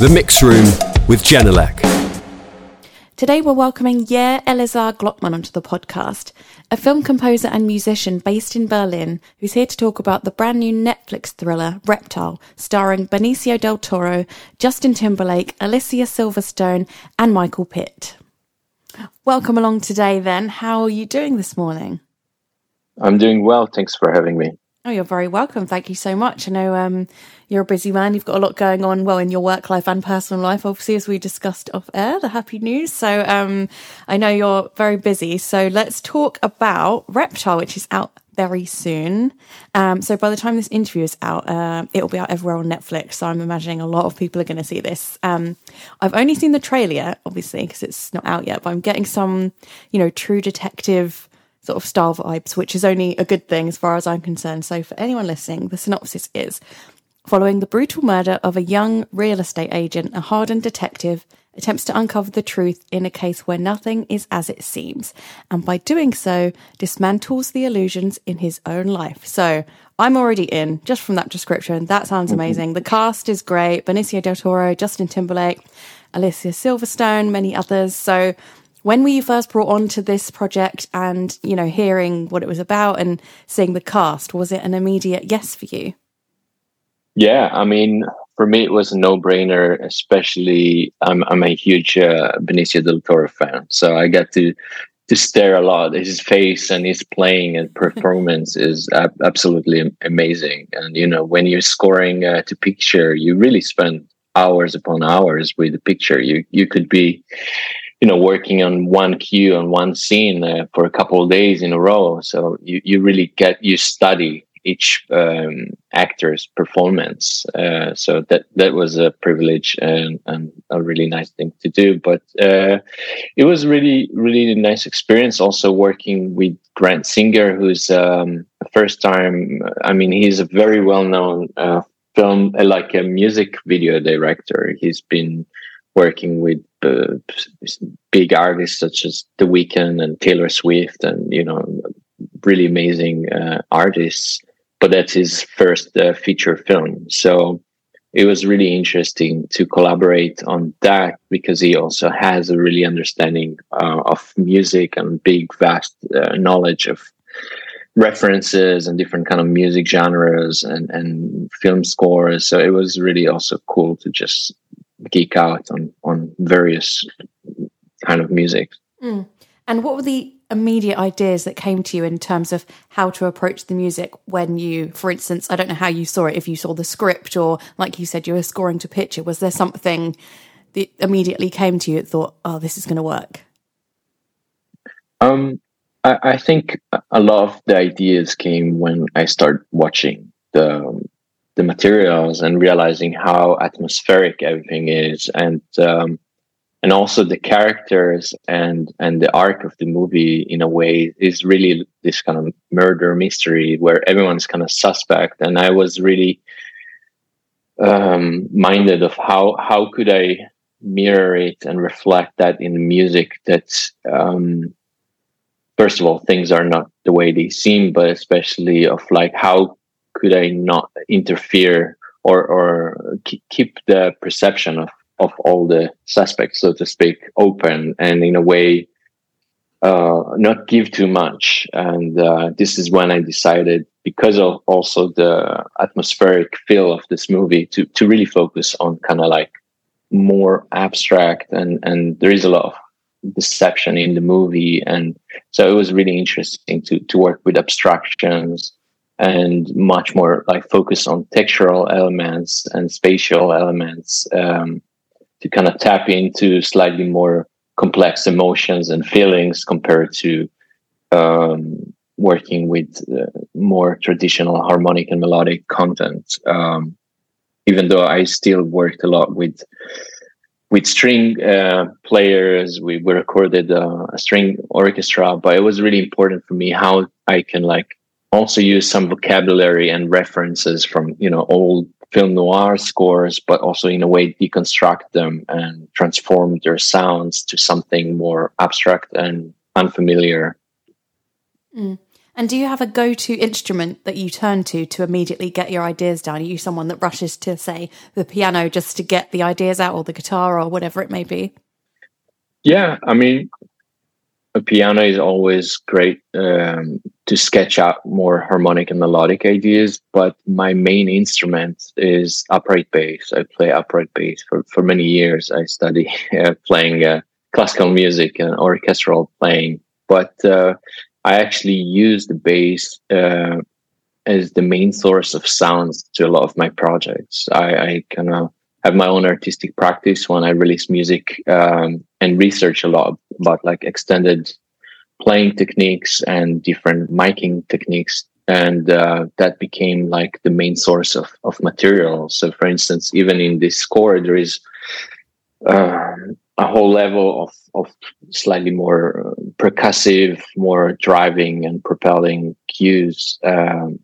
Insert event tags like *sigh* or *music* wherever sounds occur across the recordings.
The Mix Room with Genelec. Today we're welcoming Yair Elazar Glotman onto the podcast, a film composer and musician based in Berlin who's here to talk about the brand new Netflix thriller Reptile, starring Benicio del Toro, Justin Timberlake, Alicia Silverstone, and Michael Pitt. Welcome along today then. How are you doing this morning? I'm doing well. Thanks for having me. Oh, you're very welcome. Thank you so much. I know um, you're a busy man. You've got a lot going on, well, in your work life and personal life, obviously, as we discussed off air, the happy news. So um, I know you're very busy. So let's talk about Reptile, which is out very soon. Um, so by the time this interview is out, uh, it'll be out everywhere on Netflix. So I'm imagining a lot of people are going to see this. Um, I've only seen the trailer obviously, because it's not out yet, but I'm getting some, you know, true detective sort of style vibes, which is only a good thing as far as I'm concerned. So, for anyone listening, the synopsis is Following the brutal murder of a young real estate agent, a hardened detective attempts to uncover the truth in a case where nothing is as it seems, and by doing so, dismantles the illusions in his own life. So, I'm already in just from that description. That sounds mm-hmm. amazing. The cast is great Benicio del Toro, Justin Timberlake, Alicia Silverstone, many others. So, when were you first brought on to this project and, you know, hearing what it was about and seeing the cast? Was it an immediate yes for you? Yeah, I mean, for me, it was a no brainer, especially I'm, I'm a huge uh, Benicio del Toro fan. So I got to to stare a lot. His face and his playing and performance *laughs* is ab- absolutely amazing. And, you know, when you're scoring uh, to picture, you really spend hours upon hours with the picture. You, you could be, you know working on one cue on one scene uh, for a couple of days in a row. So you, you really get you study each um, actor's performance. Uh, so that that was a privilege and, and, a really nice thing to do. But uh, it was really really nice experience also working with grant singer who's um, first time i mean he's a very well known uh, film like a music video director. He's been working with uh, big artists such as The Weeknd and Taylor Swift, and you know, really amazing uh, artists. But that's his first uh, feature film, so it was really interesting to collaborate on that because he also has a really understanding uh, of music and big, vast uh, knowledge of references and different kind of music genres and and film scores. So it was really also cool to just geek out on on various kind of music. Mm. And what were the immediate ideas that came to you in terms of how to approach the music when you, for instance, I don't know how you saw it, if you saw the script or, like you said, you were scoring to picture. Was there something that immediately came to you that thought, oh, this is going to work? Um, I, I, think a lot of the ideas came when I started watching the the materials and realizing how atmospheric everything is and um, and also the characters and and the arc of the movie in a way is really this kind of murder mystery where everyone's kind of suspect. And i was really um, minded of how how could i mirror it and reflect that in music that um, first of all things are not the way they seem but especially of like how could I not interfere or or keep the perception of of all the suspects, so to speak, open and in a way uh, not give too much. And uh, this is when I decided, because of also the atmospheric feel of this movie, to to really focus on kind of like more abstract and and there is a lot of deception in the movie and so it was really interesting to to work with abstractions and much more like focus on textural elements and spatial elements um, to kind of tap into slightly more complex emotions and feelings compared to um, working with uh, more traditional harmonic and melodic content. Um, even though I still worked a lot with with string uh, players, we, we recorded uh, a string orchestra, but it was really important for me how I can like also use some vocabulary and references from you know old film noir scores but also in a way deconstruct them and transform their sounds to something more abstract and unfamiliar mm. And do you have a go-to instrument that you turn to to immediately get your ideas down? Are you someone that rushes to say the piano just to get the ideas out, or the guitar, or whatever it may be? Yeah, I mean, a piano is always great um, to sketch out more harmonic and melodic ideas, but my main instrument is upright bass. I play upright bass for, for many years. I study *laughs* uh, playing uh, classical music and orchestral playing, but uh, I actually use the bass uh, as the main source of sounds to a lot of my projects. I, I kind of have my own artistic practice when I release music um, and research a lot about like extended playing techniques and different miking techniques. And uh, that became like the main source of, of material. So, for instance, even in this score, there is uh, a whole level of, of slightly more uh, percussive, more driving and propelling cues, um,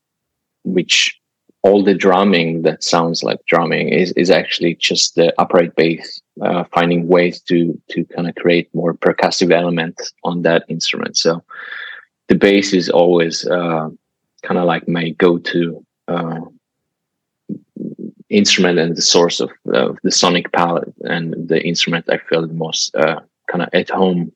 which all the drumming that sounds like drumming is, is actually just the upright bass, uh, finding ways to to kind of create more percussive elements on that instrument. So the bass is always uh, kind of like my go-to uh, instrument and the source of the sonic palette and the instrument I feel the most uh, kind of at home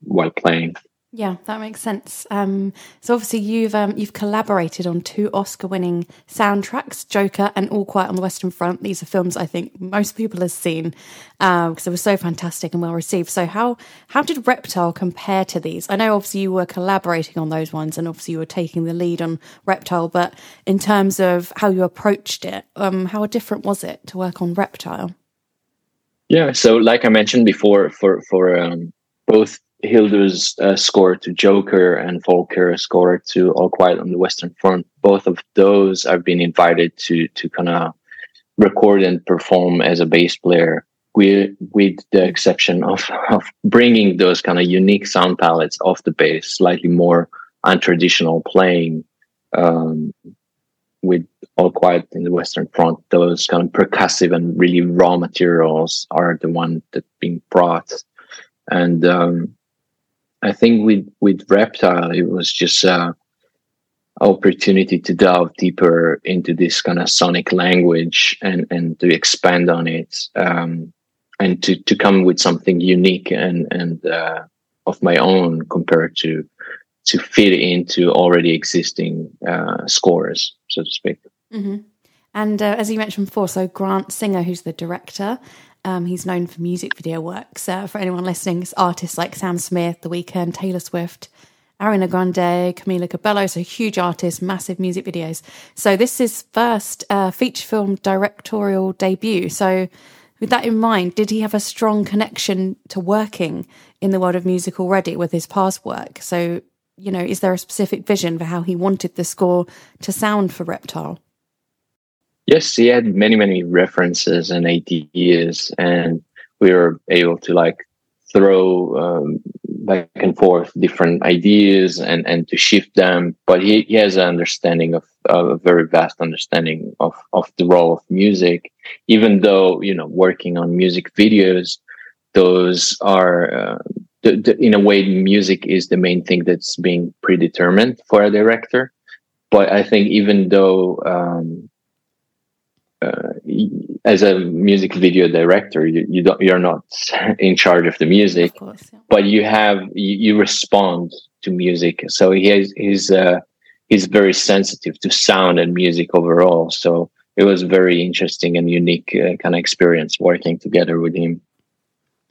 while playing. Yeah, that makes sense. Um, so obviously you've um, you've collaborated on two Oscar-winning soundtracks, Joker and All Quiet on the Western Front. These are films I think most people have seen because uh, they were so fantastic and well received. So how how did Reptile compare to these? I know obviously you were collaborating on those ones, and obviously you were taking the lead on Reptile. But in terms of how you approached it, um, how different was it to work on Reptile? Yeah, so like I mentioned before, for for um, both Hildur's uh, score to Joker and Volker's score to All Quiet on the Western Front. Both of those I've been invited to to kind of record and perform as a bass player, with with the exception of, of bringing those kind of unique sound palettes of the bass, slightly more untraditional playing. Um, with All Quiet in the Western Front, those kind of percussive and really raw materials are the one that being brought and um, I think with with Reptile, it was just a opportunity to delve deeper into this kind of sonic language and and to expand on it, um, and to to come with something unique and and uh, of my own compared to to fit into already existing uh, scores, so to speak. Mm-hmm. And uh, as you mentioned before, so Grant Singer, who's the director, um, he's known for music video works. Uh, for anyone listening, it's artists like Sam Smith, The Weeknd, Taylor Swift, Ariana Grande, Camila Cabello, so huge artists, massive music videos. So this is first uh, feature film directorial debut. So with that in mind, did he have a strong connection to working in the world of music already with his past work? So, you know, is there a specific vision for how he wanted the score to sound for Reptile? Yes, he had many, many references and ideas, and we were able to like throw um, back and forth different ideas and and to shift them. But he, he has an understanding of a very vast understanding of of the role of music, even though you know working on music videos, those are. Uh, the, the, in a way, music is the main thing that's being predetermined for a director. But I think even though um, uh, as a music video director, you, you don't you're not *laughs* in charge of the music, of course, yeah. but you have you, you, respond to music. So he has he's uh, he's very sensitive to sound and music overall. So it was very interesting and unique uh, kind of experience working together with him.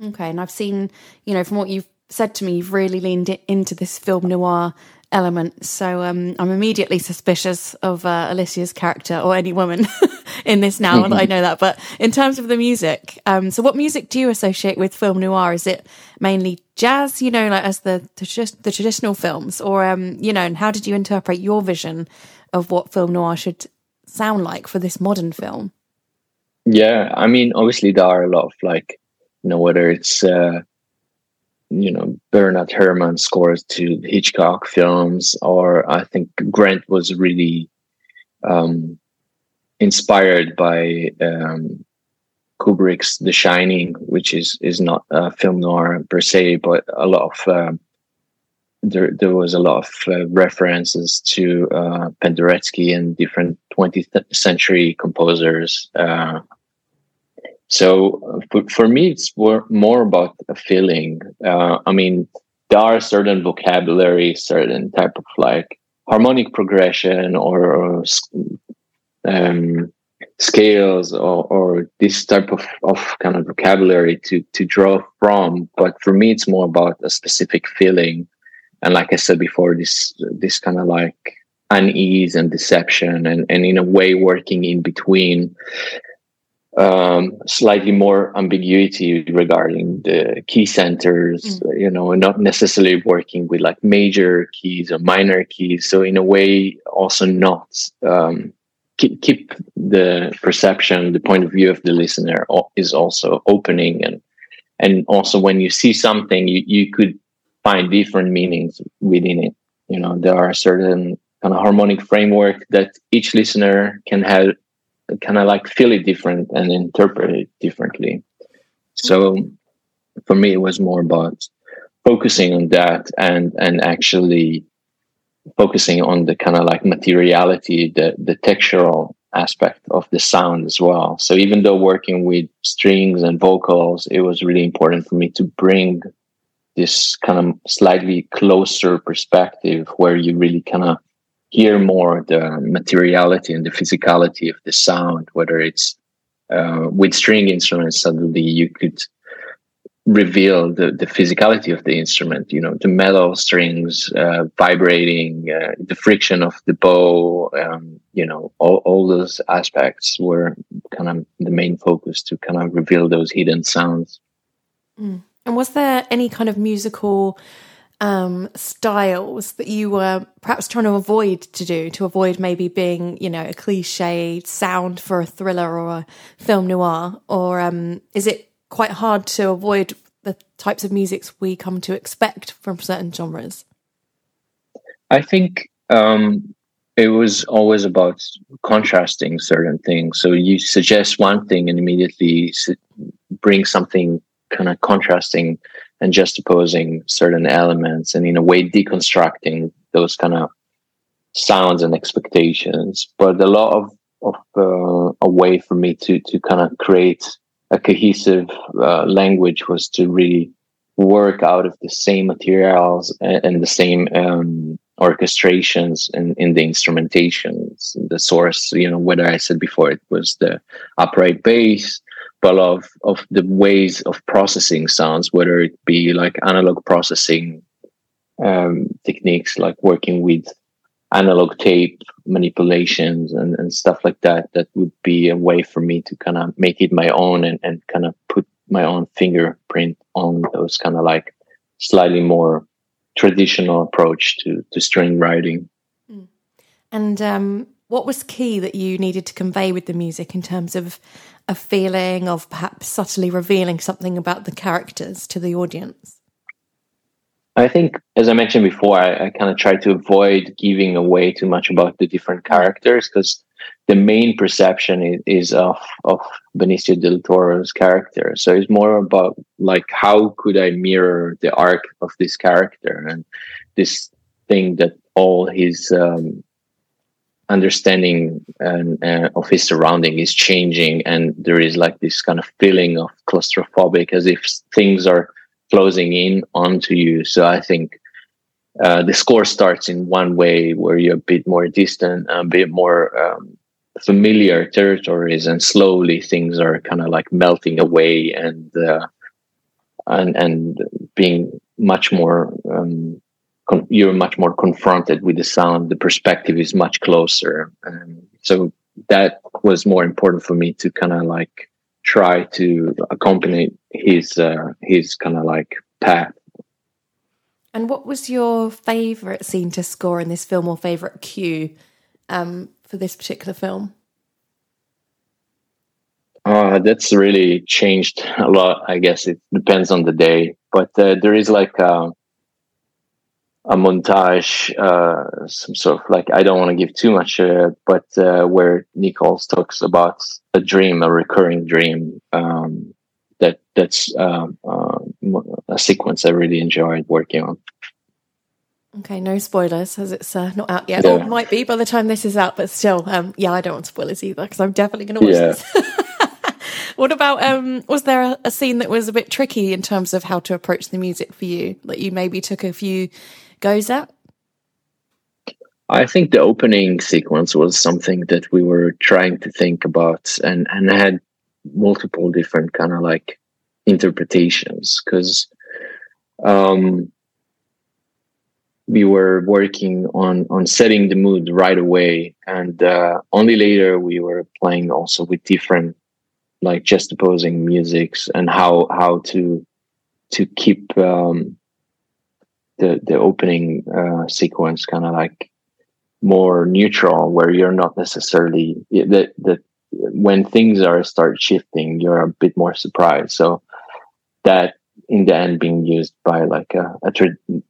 Okay, and I've seen you know from what you've said to me, you've really leaned into this film noir element. So um, I'm immediately suspicious of uh, Alicia's character or any woman *laughs* in this now, mm-hmm. I know that. But in terms of the music, um, so what music do you associate with film noir? Is it mainly jazz, you know, like as the the, the traditional films, or um, you know, and how did you interpret your vision of what film noir should sound like for this modern film? Yeah, I mean, obviously there are a lot of like, you know, whether it's uh, you know Bernard Herrmann scores to Hitchcock films, or I think Grant was really um, inspired by um, Kubrick's The Shining, which is is not a film noir per se, but a lot of um, there there was a lot of uh, references to uh, Penderecki and different 20th century composers. Uh, so for, for me, it's more, more about a feeling. Uh, I mean, there are certain vocabulary, certain type of like harmonic progression or um, scales or, or this type of, of kind of vocabulary to to draw from. But for me, it's more about a specific feeling and like I said before, this this kind of like unease and deception, and and in a way working in between. Um, slightly more ambiguity regarding the key centers, mm. you know, not necessarily working with like major keys or minor keys. So in a way, also not um, keep, keep the perception, the point of view of the listener is also opening and and also when you see something you, you could find different meanings within it. You know, there are certain kind of harmonic framework that each listener can have kind of uh, like feel it different and interpret it differently. So for me, it was more about focusing on that and and actually focusing on the kind of like materiality, the the textural aspect of the sound as well. So even though working with strings and vocals, it was really important for me to bring this kind of slightly closer perspective where you really kind of hear more the materiality and the physicality of the sound whether it's uh, with string instruments suddenly you could reveal the, the physicality of the instrument you know the metal strings uh, vibrating uh, the friction of the bow um, you know all, all those aspects were kind of the main focus to kind of reveal those hidden sounds mm. And was there any kind of musical um, styles that you were perhaps trying to avoid to do to avoid maybe being, you know, a cliche sound for a thriller or a film noir? Or um, is it quite hard to avoid the types of musics we come to expect from certain genres? I think um, it was always about contrasting certain things. So you suggest one thing and immediately bring something kind of contrasting and juxtaposing certain elements and in a way deconstructing those kind of sounds and expectations but a lot of, of uh, a way for me to to kind of create a cohesive uh, language was to really work out of the same materials and, and the same um, orchestrations in, in the instrumentations the source you know whether i said before it was the upright bass but of of the ways of processing sounds, whether it be like analog processing um, techniques, like working with analog tape manipulations and, and stuff like that, that would be a way for me to kind of make it my own and, and kind of put my own fingerprint on those kind of like slightly more traditional approach to to string writing. Mm. And um, what was key that you needed to convey with the music in terms of a feeling of perhaps subtly revealing something about the characters to the audience? I think, as I mentioned before, I, I kind of try to avoid giving away too much about the different characters because the main perception is, is, of of Benicio del Toro's character. So it's more about like how could I mirror the arc of this character and this thing that all his um, understanding and, uh, of his surrounding is changing and there is like this kind of feeling of claustrophobic as if things are closing in onto you so i think uh, the score starts in one way where you're a bit more distant a bit more um, familiar territories and slowly things are kind of like melting away and uh, and and being much more um, you're much more confronted with the sound. The perspective is much closer, so that was more important for me to kind of like try to accompany his uh, his kind of like path. And what was your favorite scene to score in this film, or favorite cue um, for this particular film? Uh, that's really changed a lot. I guess it depends on the day, but uh, there is like uh, a montage, uh, some sort of like I don't want to give too much, uh, but uh, where Nichols talks about a dream, a recurring dream. Um, that that's um, uh, a sequence I really enjoyed working on. Okay, no spoilers as it's uh, not out yet. Yeah. Or might be by the time this is out, but still, um, yeah, I don't want spoilers either because I'm definitely going to watch yeah. this. *laughs* what about um, was there a, a, scene that was a bit tricky in terms of how to approach the music for you that you maybe took a few goes at? I think the opening sequence was something that we were trying to think about and and had multiple different kind of like interpretations because um we were working on on setting the mood right away and uh, only later we were playing also with different like just opposing musics and how how to to keep um, the the opening uh, sequence kind of like more neutral where you're not necessarily that that when things are start shifting you're a bit more surprised so that in the end being used by like a, a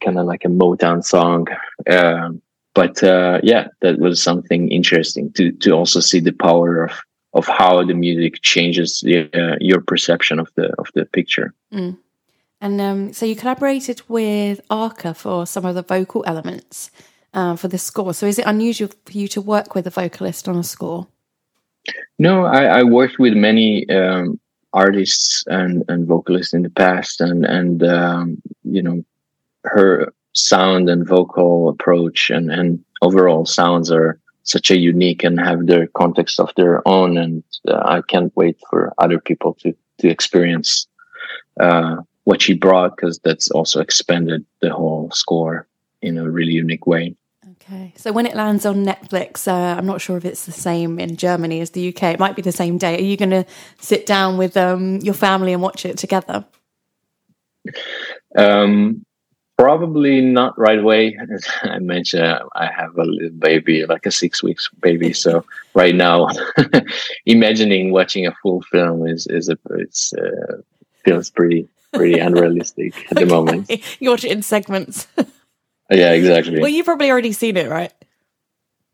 kind of like a Motown song. Um, but uh, yeah, that was something interesting to to also see the power of of how the music changes uh, your perception of the of the picture. Mm. And um, so you collaborated with Arca for some of the vocal elements uh, for the score. So is it unusual for you to work with a vocalist on a score? No, I, I worked with many um, artists and and vocalists in the past and and um, you know her sound and vocal approach and and overall sounds are such a unique and have their context of their own and uh, i can't wait for other people to to experience uh, what she brought because that's also expanded the whole score in a really unique way Okay. So when it lands on Netflix, uh, I'm not sure if it's the same in Germany as the UK. It might be the same day. Are you going to sit down with um, your family and watch it together? Um, probably not right away. As *laughs* I mentioned, I have a little baby, like a six weeks baby. *laughs* So right now, *laughs* imagining watching a full film is is a it's uh, feels pretty pretty unrealistic at the *laughs* moment. You watch it in segments. Yeah, exactly. Well, you've probably already seen it, right?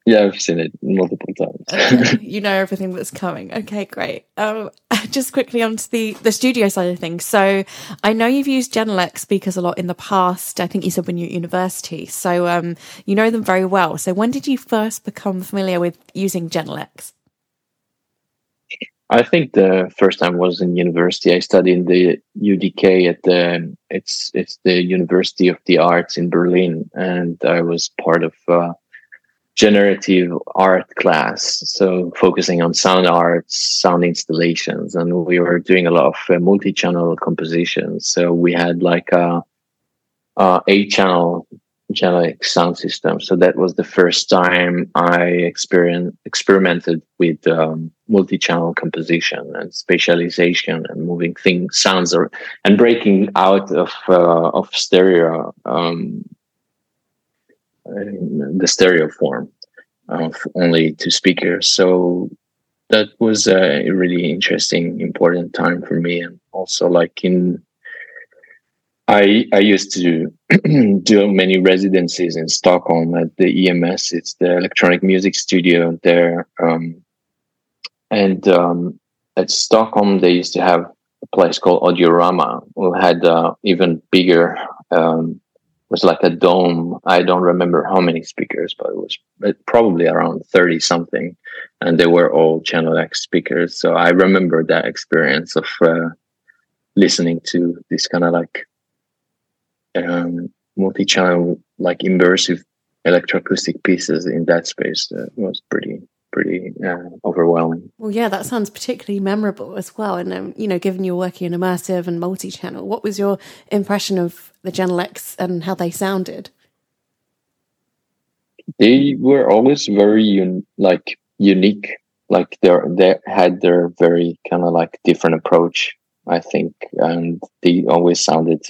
Yeah, I've seen it multiple times. okay. *laughs* You know everything that's coming. Okay, great. Um, *laughs* just quickly onto the the studio side of things. So I know you've used Genelec speakers a lot in the past. I think you said when you were at university. So um, you know them very well. So when did you first become familiar with using Genelecs? I think the first time was in university. I studied in the UDK at the it's it's the University of the Arts in Berlin, and I was part of a generative art class, so focusing on sound arts, sound installations, and we were doing a lot of uh, multi-channel compositions. So we had like a, a eight-channel Genelec sound system. So that was the first time I experienced experimented with um, multi-channel composition and spatialization and moving things, sounds, or, and breaking out of uh, of stereo, um, the stereo form of only two speakers. So that was a really interesting, important time for me, and also like in I I used to *clears throat* do many residencies in Stockholm at the EMS. It's the electronic music studio there, um, and um, at Stockholm they used to have a place called Audiorama, who had uh, even bigger. Um, was like a dome. I don't remember how many speakers, but it was probably around thirty something, and they were all Genelec speakers. So I remember that experience of uh, listening to this kind of like um, multi-channel like immersive electroacoustic pieces in that space uh, was pretty pretty uh, overwhelming. Well, yeah, that sounds particularly memorable as well. And um, you know, given you're working in immersive and multi-channel, what was your impression of the Genelecs and how they sounded? They were always very un- like unique. Like they they had their very kind of like different approach, I think, and they always sounded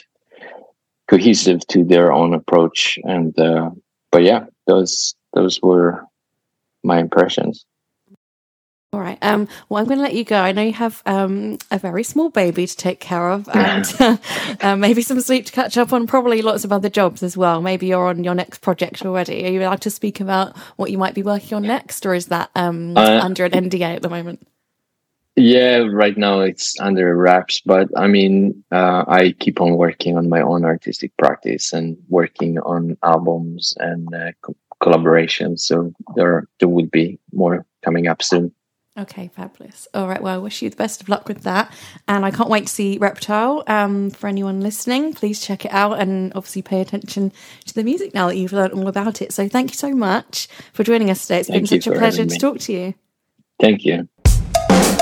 cohesive to their own approach. And uh, but yeah, those those were my impressions. All right. Um, well, I'm going to let you go. I know you have um, a very small baby to take care of, *laughs* and *laughs* uh, maybe some sleep to catch up on. Probably lots of other jobs as well. Maybe you're on your next project already. Are you allowed to speak about what you might be working on next, or is that um, uh, under an NDA at the moment? Yeah, right now it's under wraps, but I mean, uh, I keep on working on my own artistic practice and working on albums and uh, co- collaborations. So there, there will be more coming up soon. Okay, fabulous. All right, well, I wish you the best of luck with that. And I can't wait to see Reptile. Um, for anyone listening, please check it out and obviously pay attention to the music now that you've learned all about it. So thank you so much for joining us today. It's Thank been such a pleasure to talk to you. Thank you.